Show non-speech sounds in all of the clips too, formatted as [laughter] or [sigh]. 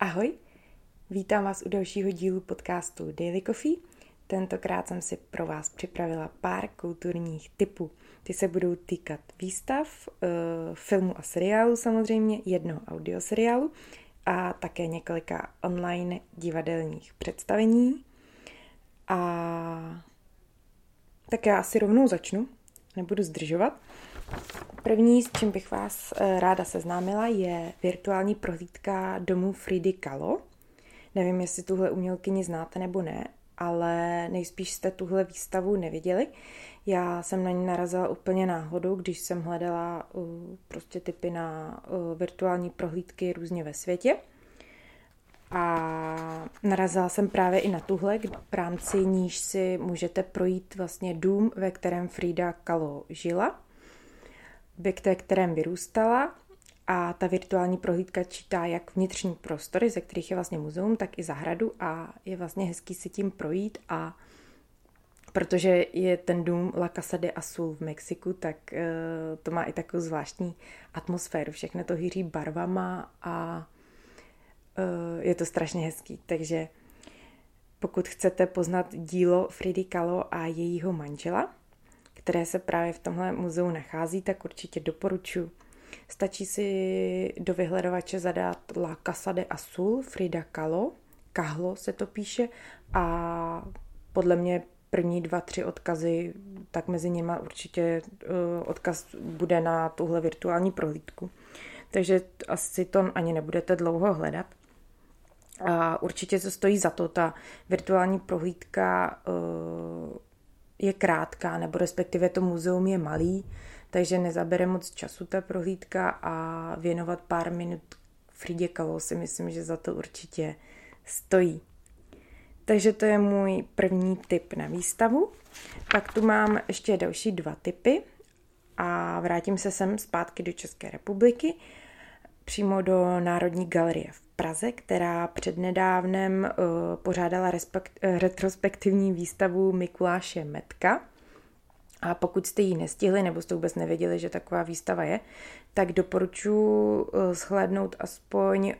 Ahoj, vítám vás u dalšího dílu podcastu Daily Coffee. Tentokrát jsem si pro vás připravila pár kulturních typů. Ty se budou týkat výstav, eh, filmu a seriálu samozřejmě, jednoho audioseriálu a také několika online divadelních představení. A tak já asi rovnou začnu, nebudu zdržovat. První, s čím bych vás eh, ráda seznámila, je virtuální prohlídka domu Fridy Kahlo. Nevím, jestli tuhle umělkyni znáte nebo ne, ale nejspíš jste tuhle výstavu neviděli. Já jsem na ní narazila úplně náhodou, když jsem hledala uh, prostě typy na uh, virtuální prohlídky různě ve světě. A narazila jsem právě i na tuhle, v rámci níž si můžete projít vlastně dům, ve kterém Frida Kahlo žila ve kterém vyrůstala a ta virtuální prohlídka čítá jak vnitřní prostory, ze kterých je vlastně muzeum, tak i zahradu a je vlastně hezký si tím projít a protože je ten dům La Casa de Azul v Mexiku, tak uh, to má i takovou zvláštní atmosféru. Všechno to hýří barvama a uh, je to strašně hezký. Takže pokud chcete poznat dílo Fridy Kahlo a jejího manžela, které se právě v tomhle muzeu nachází, tak určitě doporučuji. Stačí si do vyhledovače zadat La Casa de Azul, Frida Kahlo, Kahlo se to píše a podle mě první dva, tři odkazy, tak mezi nimi určitě uh, odkaz bude na tuhle virtuální prohlídku. Takže asi to ani nebudete dlouho hledat. A určitě to stojí za to, ta virtuální prohlídka uh, je krátká, nebo respektive to muzeum je malý, takže nezabere moc času ta prohlídka a věnovat pár minut Fridě Kahlo si myslím, že za to určitě stojí. Takže to je můj první tip na výstavu. Pak tu mám ještě další dva typy a vrátím se sem zpátky do České republiky, přímo do Národní galerie v Praze, která přednedávnem uh, pořádala respekt, uh, retrospektivní výstavu Mikuláše Metka. A pokud jste ji nestihli nebo jste vůbec nevěděli, že taková výstava je, tak doporučuji uh, shlédnout aspoň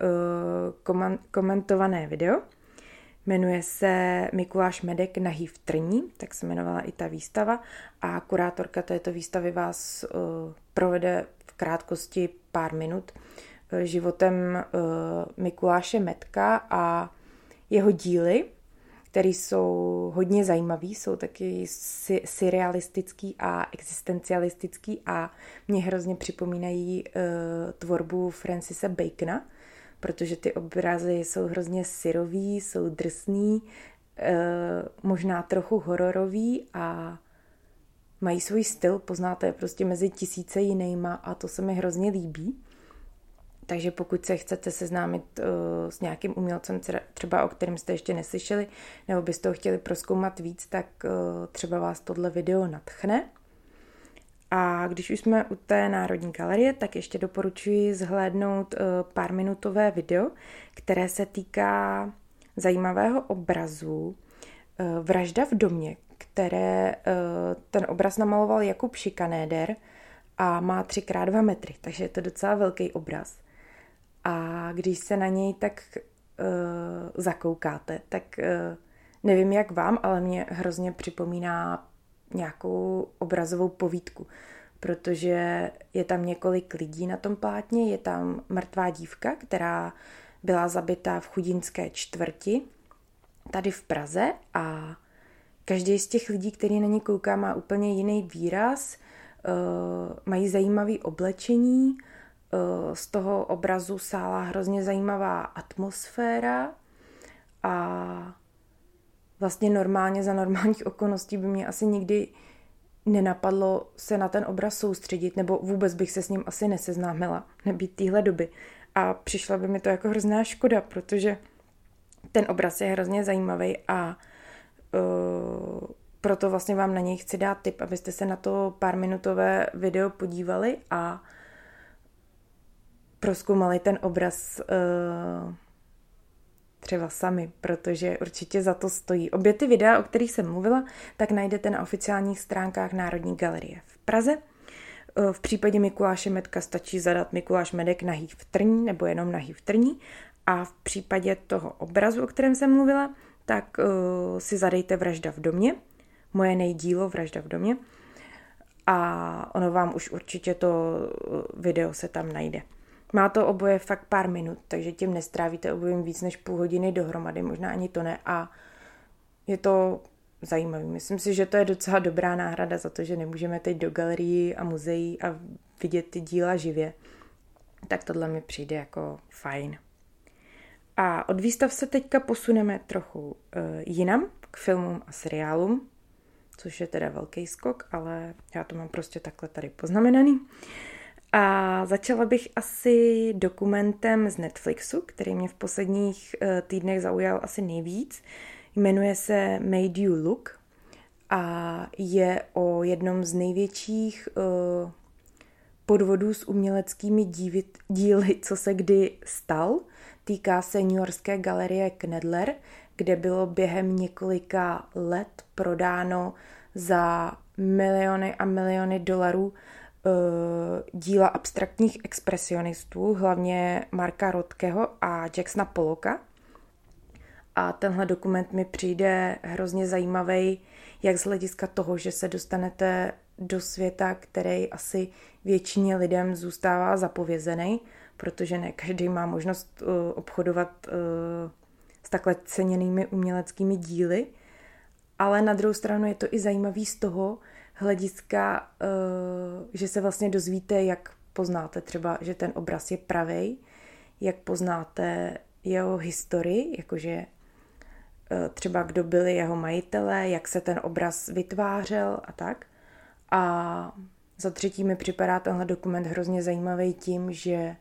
komentované video. Jmenuje se Mikuláš Medek nahý v trní, tak se jmenovala i ta výstava a kurátorka této výstavy vás provede v krátkosti pár minut Eh, životem eh, Mikuláše Metka a jeho díly, které jsou hodně zajímavý, jsou taky surrealistický a existencialistický a mě hrozně připomínají uh, tvorbu Francisa Bacona, protože ty obrazy jsou hrozně syrový, jsou drsný, uh, možná trochu hororový a mají svůj styl, poznáte je prostě mezi tisíce jinýma a to se mi hrozně líbí. Takže pokud se chcete seznámit uh, s nějakým umělcem, třeba o kterém jste ještě neslyšeli, nebo byste ho chtěli proskoumat víc, tak uh, třeba vás tohle video natchne. A když už jsme u té Národní galerie, tak ještě doporučuji zhlédnout uh, pár minutové video, které se týká zajímavého obrazu Vražda v domě, které ten obraz namaloval Jakub Šikanéder a má 3x2 metry, takže je to docela velký obraz. A když se na něj tak uh, zakoukáte, tak uh, nevím jak vám, ale mě hrozně připomíná nějakou obrazovou povídku, protože je tam několik lidí na tom plátně, je tam mrtvá dívka, která byla zabita v chudinské čtvrti tady v Praze. A každý z těch lidí, který na ně kouká, má úplně jiný výraz, uh, mají zajímavé oblečení, Eh, z toho obrazu sála hrozně zajímavá atmosféra a vlastně normálně za normálních okolností by mě asi nikdy nenapadlo se na ten obraz soustředit, nebo vůbec bych se s ním asi neseznámila, nebýt téhle doby. A přišla by mi to jako hrozná škoda, protože ten obraz je hrozně zajímavý a uh, proto vlastně vám na něj chci dát tip, abyste se na to pár minutové video podívali a proskoumali ten obraz uh, třeba sami, protože určitě za to stojí. Obě ty videa, o kterých jsem mluvila, tak najdete na oficiálních stránkách Národní galerie v Praze. Uh, v případě Mikuláše Medka stačí zadat Mikuláš Medek nahý v trní nebo jenom nahý v trní A v případě toho obrazu, o kterém jsem mluvila, tak uh, si zadejte Vražda v domě, moje nejdílo Vražda v domě a ono vám už určitě to video se tam najde. Má to oboje fakt pár minut, takže tím nestrávíte obojím víc než půl hodiny dohromady, možná ani to ne a je to zajímavý. Myslím si, že to je docela dobrá náhrada za to, že nemůžeme teď do galerií a muzeí a vidět ty díla živě. Tak tohle mi přijde jako fajn. A od výstav se teďka posuneme trochu uh, jinam, k filmům a seriálům, což je teda velký skok, ale já to mám prostě takhle tady poznamenaný. A začala bych asi dokumentem z Netflixu, který mě v posledních uh, týdnech zaujal asi nejvíc. Jmenuje se Made You Look a je o jednom z největších uh, podvodů s uměleckými díly, co se kdy stal. Týká se New Yorkské galerie Knedler, kde bylo během několika let prodáno za miliony a miliony dolarů díla abstraktních expresionistů, hlavně Marka Rotkeho a Jacksona Poloka. A tenhle dokument mi přijde hrozně zajímavý, jak z hlediska toho, že se dostanete do světa, který asi většině lidem zůstává zapovězený, protože ne každý má možnost uh, obchodovat uh, s takhle ceněnými uměleckými díly, ale na druhou stranu je to i zajímavý z toho hlediska, uh, že se vlastně dozvíte, jak poznáte třeba, že ten obraz je pravej, jak poznáte jeho historii, jakože třeba kdo byli jeho majitelé, jak se ten obraz vytvářel a tak. A za třetí mi připadá tenhle dokument hrozně zajímavý tím, že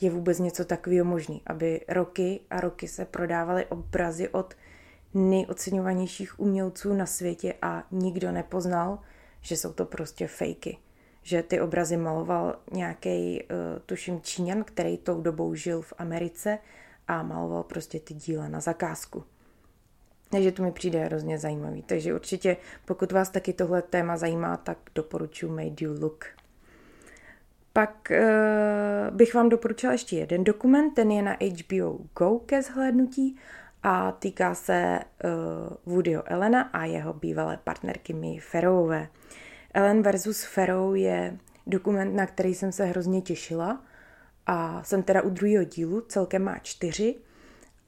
je vůbec něco takového možný, aby roky a roky se prodávaly obrazy od nejoceňovanějších umělců na světě a nikdo nepoznal, že jsou to prostě fejky. Že ty obrazy maloval nějaký, uh, tuším, Číňan, který tou dobou žil v Americe a maloval prostě ty díla na zakázku. Takže to mi přijde hrozně zajímavý. Takže určitě, pokud vás taky tohle téma zajímá, tak doporučuji Made You Look. Pak uh, bych vám doporučila ještě jeden dokument, ten je na HBO Go ke zhlédnutí a týká se uh, Woodyho Elena a jeho bývalé partnerky Mie Ferrowové. Ellen versus Ferrow je dokument, na který jsem se hrozně těšila a jsem teda u druhého dílu, celkem má čtyři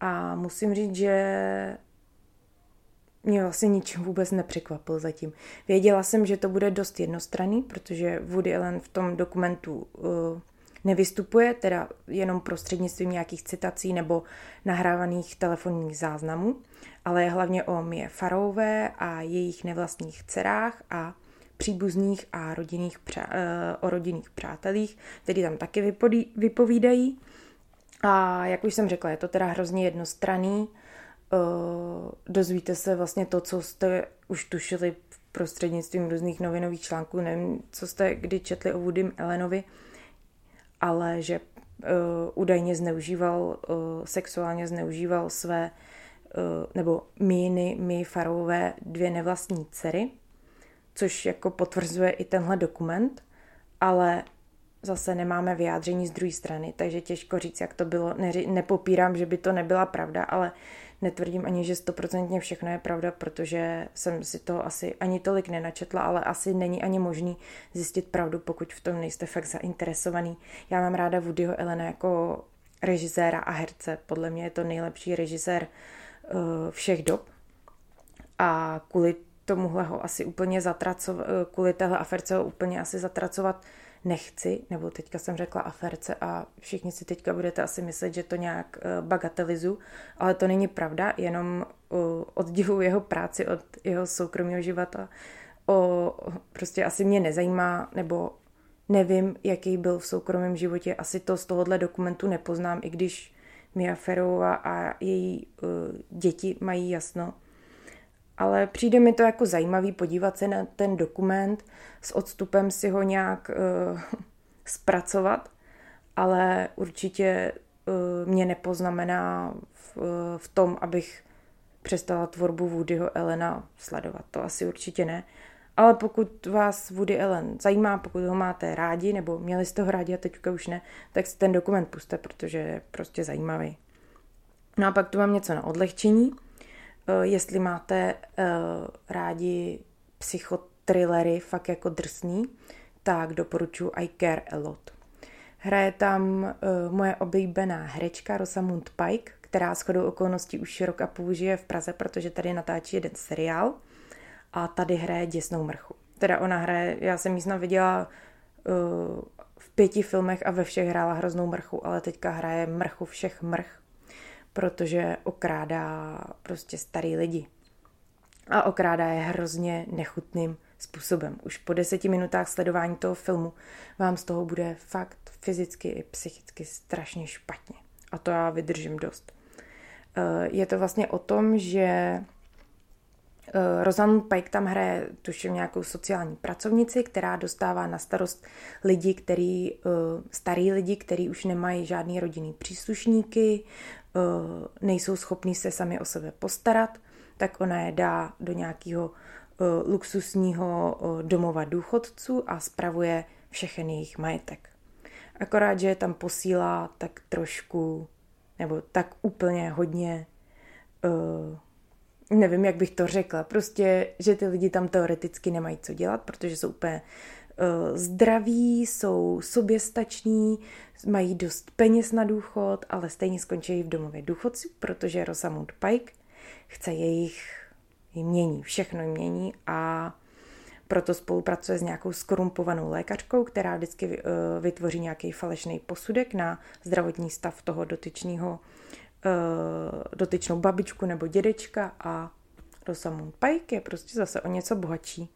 a musím říct, že mě vlastně ničím vůbec nepřekvapil zatím. Věděla jsem, že to bude dost jednostranný, protože Woody Allen v tom dokumentu uh, nevystupuje, teda jenom prostřednictvím nějakých citací nebo nahrávaných telefonních záznamů, ale je hlavně o Mie Farouvé a jejich nevlastních dcerách a příbuzných a rodinných přá, uh, o rodinných přátelích, který tam taky vypodí, vypovídají. A jak už jsem řekla, je to teda hrozně jednostranný, uh, dozvíte se vlastně to, co jste už tušili prostřednictvím různých novinových článků, nevím, co jste kdy četli o Woodym Elenovi, ale že uh, údajně zneužíval, uh, sexuálně zneužíval své, uh, nebo míny, my Farové dvě nevlastní dcery, což jako potvrzuje i tenhle dokument, ale zase nemáme vyjádření z druhé strany, takže těžko říct, jak to bylo. Neři, nepopírám, že by to nebyla pravda, ale Netvrdím ani, že stoprocentně všechno je pravda, protože jsem si to asi ani tolik nenačetla, ale asi není ani možný zjistit pravdu, pokud v tom nejste fakt zainteresovaný. Já mám ráda Woodyho Elena jako režiséra a herce. Podle mě je to nejlepší režisér uh, všech dob. A kvůli tomuhle ho asi úplně zatracovat, uh, kvůli téhle aferce ho úplně asi zatracovat nechci, nebo teďka jsem řekla aferce a všichni si teďka budete asi myslet, že to nějak uh, bagatelizu, ale to není pravda, jenom uh, odděluji jeho práci od jeho soukromého života. O, prostě asi mě nezajímá, nebo nevím, jaký byl v soukromém životě, asi to z tohohle dokumentu nepoznám, i když Mia Ferová a její uh, děti mají jasno, ale přijde mi to jako zajímavý podívat se na ten dokument, s odstupem si ho nějak uh, [laughs] zpracovat, ale určitě uh, mě nepoznamená v, uh, v tom, abych přestala tvorbu Woodyho Elena sledovat. To asi určitě ne. Ale pokud vás Woody Allen zajímá, pokud ho máte rádi, nebo měli jste ho rádi a teďka už ne, tak si ten dokument puste, protože je prostě zajímavý. No a pak tu mám něco na odlehčení. Uh, jestli máte uh, rádi psychotrillery, fakt jako drsný, tak doporučuji I Care a Lot. Hraje tam uh, moje oblíbená herečka Rosamund Pike, která s chodou okolností už rok a půl žije v Praze, protože tady natáčí jeden seriál a tady hraje děsnou mrchu. Teda ona hraje, já jsem ji snad viděla v pěti filmech a ve všech hrála hroznou mrchu, ale teďka hraje mrchu všech mrch, protože okrádá prostě starý lidi. A okrádá je hrozně nechutným způsobem. Už po deseti minutách sledování toho filmu vám z toho bude fakt fyzicky i psychicky strašně špatně. A to já vydržím dost. Eh, je to vlastně o tom, že Rosamund Pike tam hraje, tuším, nějakou sociální pracovnici, která dostává na starost lidi, který, eh, starý lidi, kteří už nemají žádný rodinný příslušníky, nejsou schopní se sami o sebe postarat, tak ona je dá do nějakého luxusního domova důchodců a spravuje všechen jejich majetek. Akorát, že je tam posílá tak trošku nebo tak úplně hodně, nevím, jak bych to řekla, prostě, že ty lidi tam teoreticky nemají co dělat, protože jsou úplně uh, zdraví, jsou soběstační, mají dost peněz na důchod, ale stejně skončí v domově důchodců, protože Rosamund Pike chce jejich jmění, všechno jmění a proto spolupracuje s nějakou skorumpovanou lékařkou, která vždycky eh, vytvoří nějaký falešný posudek na zdravotní stav toho dotyčného, eh, dotyčnou babičku nebo dědečka a Rosamund Pike je prostě zase o něco bohatší.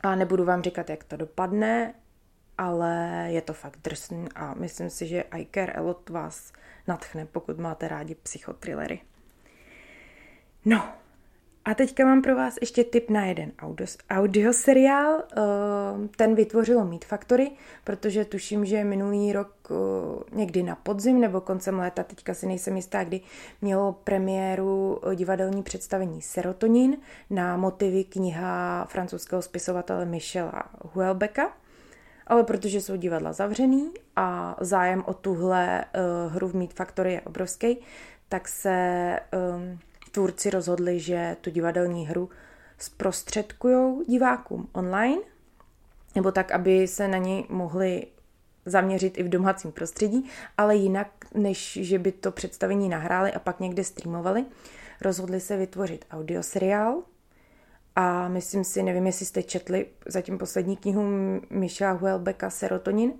A nebudu vám říkat, jak to dopadne, ale je to fakt drsný a myslím si, že I Care a lot vás natchne, pokud máte rádi psychotrillery. No, a teďka mám pro vás ještě tip na jeden audio, seriál. Eh, ten vytvořilo Meat Factory, protože tuším, že minulý rok eh, někdy na podzim nebo koncem léta, teďka si nejsem jistá, kdy mělo premiéru eh, divadelní představení Serotonin na motivy kniha francouzského spisovatele Michela Huelbecka. Ale protože jsou divadla zavřený a zájem o tuhle hru v Meat Factory je obrovský, tak se um, tvůrci rozhodli, že tu divadelní hru zprostředkují divákům online, nebo tak, aby se na ní mohli zaměřit i v domácím prostředí, ale jinak, než že by to představení nahráli a pak někde streamovali, rozhodli se vytvořit audioseriál. A myslím si, nevím, jestli jste četli zatím poslední knihu Michela Huelbecka Serotonin.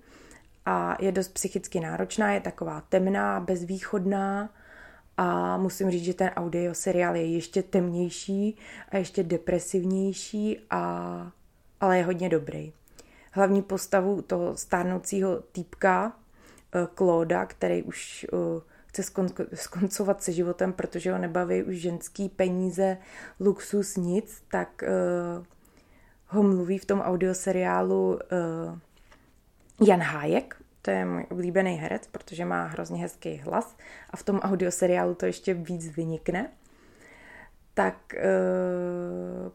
A je dost psychicky náročná, je taková temná, bezvýchodná, a musím říct, že ten audio seriál je ještě temnější a ještě depresivnější, a, ale je hodně dobrý. Hlavní postavu toho stárnoucího týpka, Klóda, eh, který už eh, chce skoncovat se životem, protože ho nebaví už ženský peníze, luxus, nic, tak eh, ho mluví v tom audioseriálu Jan Hájek, to je můj oblíbený herec, protože má hrozně hezký hlas a v tom audioseriálu to ještě víc vynikne. Tak e,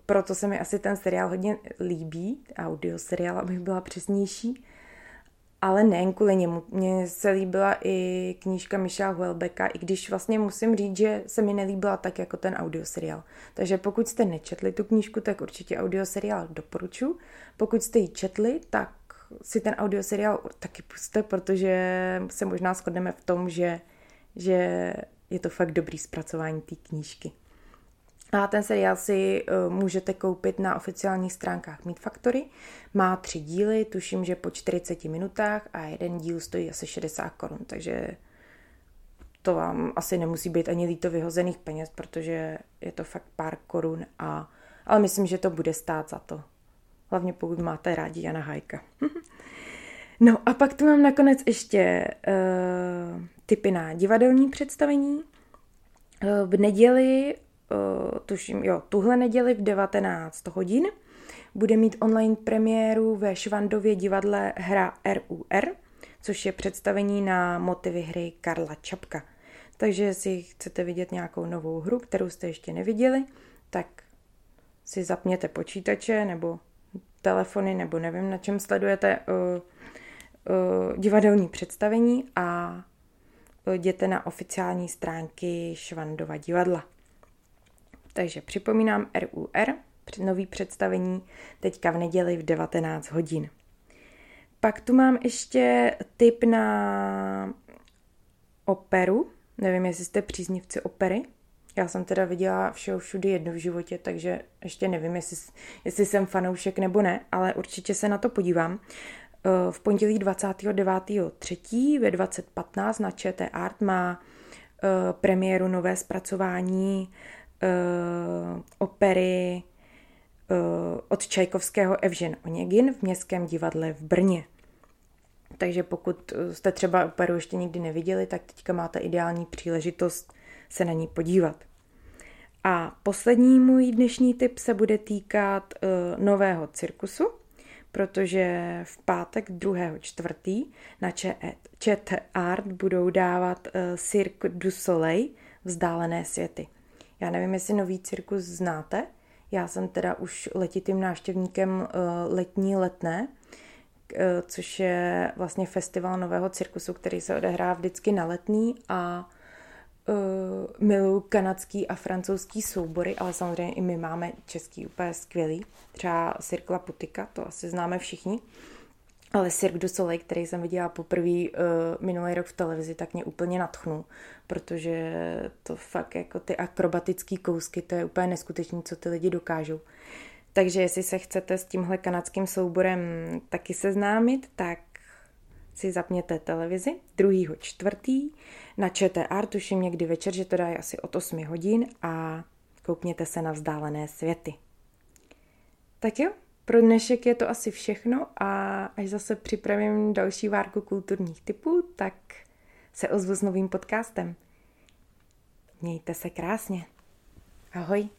proto se mi asi ten seriál hodně líbí, audioseriál, abych byla přesnější. Ale nejen kvůli němu. Mně se líbila i knížka Michela Huelbecka, i když vlastně musím říct, že se mi nelíbila tak jako ten audioseriál. Takže pokud jste nečetli tu knížku, tak určitě audioseriál doporučuji. Pokud jste ji četli, tak si ten audioseriál taky puste, protože se možná shodneme v tom, že, že je to fakt dobrý zpracování té knížky. A ten seriál si uh, můžete koupit na oficiálních stránkách Meat Factory. Má tři díly, tuším, že po 40 minutách a jeden díl stojí asi 60 korun, takže to vám asi nemusí být ani líto vyhozených peněz, protože je to fakt pár korun, a, ale myslím, že to bude stát za to. Hlavně pokud máte rádi Jana Hajka. [laughs] no a pak tu mám nakonec ještě uh, typy na divadelní představení. Uh, v neděli, uh, tuším, jo, tuhle neděli v 19 hodin bude mít online premiéru ve Švandově divadle hra RUR, což je představení na motivy hry Karla Čapka. Takže jestli chcete vidět nějakou novou hru, kterou jste ještě neviděli, tak si zapněte počítače nebo telefony nebo nevím, na čem sledujete uh, uh, divadelní představení a jděte na oficiální stránky Švandova divadla. Takže připomínám RUR, nový představení, teďka v neděli v 19 hodin. Pak tu mám ještě tip na operu. Nevím, jestli jste příznivci opery. Já jsem teda viděla všeho všudy jedno v životě, takže ještě nevím, jestli, jestli jsem fanoušek nebo ne, ale určitě se na to podívám. Eh, v pondělí 29.3. ve 2015 na ČT Art má eh, premiéru nové zpracování eh, opery od Čajkovského Evžen Oněgin v Městském divadle v Brně. Takže pokud jste třeba operu ještě nikdy neviděli, tak teďka máte ideální příležitost se na ní podívat. A poslední můj dnešní tip se bude týkat uh, nového cirkusu, protože v pátek 2. čtvrtý na ČT Art budou dávat uh, Cirque du Soleil Vzdálené světy. Já nevím, jestli nový cirkus znáte, já jsem teda už letitým návštěvníkem uh, letní letné, což je vlastně festival nového cirkusu, který se odehrává vždycky na letný a uh, miluju kanadský a francouzský soubory, ale samozřejmě i my máme český úplně skvělý. Třeba Cirkla Putika, to asi známe všichni. Ale Cirque du Soleil, který jsem viděla poprvé uh, minulý rok v televizi, tak mě úplně natchnul, protože to fakt jako ty akrobatické kousky, to je úplně neskutečné, co ty lidi dokážou. Takže jestli se chcete s tímhle kanadským souborem taky seznámit, tak si zapněte televizi 2. čtvrtý na ČTR, tuším někdy večer, že to dá asi od 8 hodin a koukněte se na vzdálené světy. Tak jo, pro dnešek je to asi všechno a až zase připravím další várku kulturních typů, tak se ozvu s novým podcastem. Mějte se krásně. Ahoj.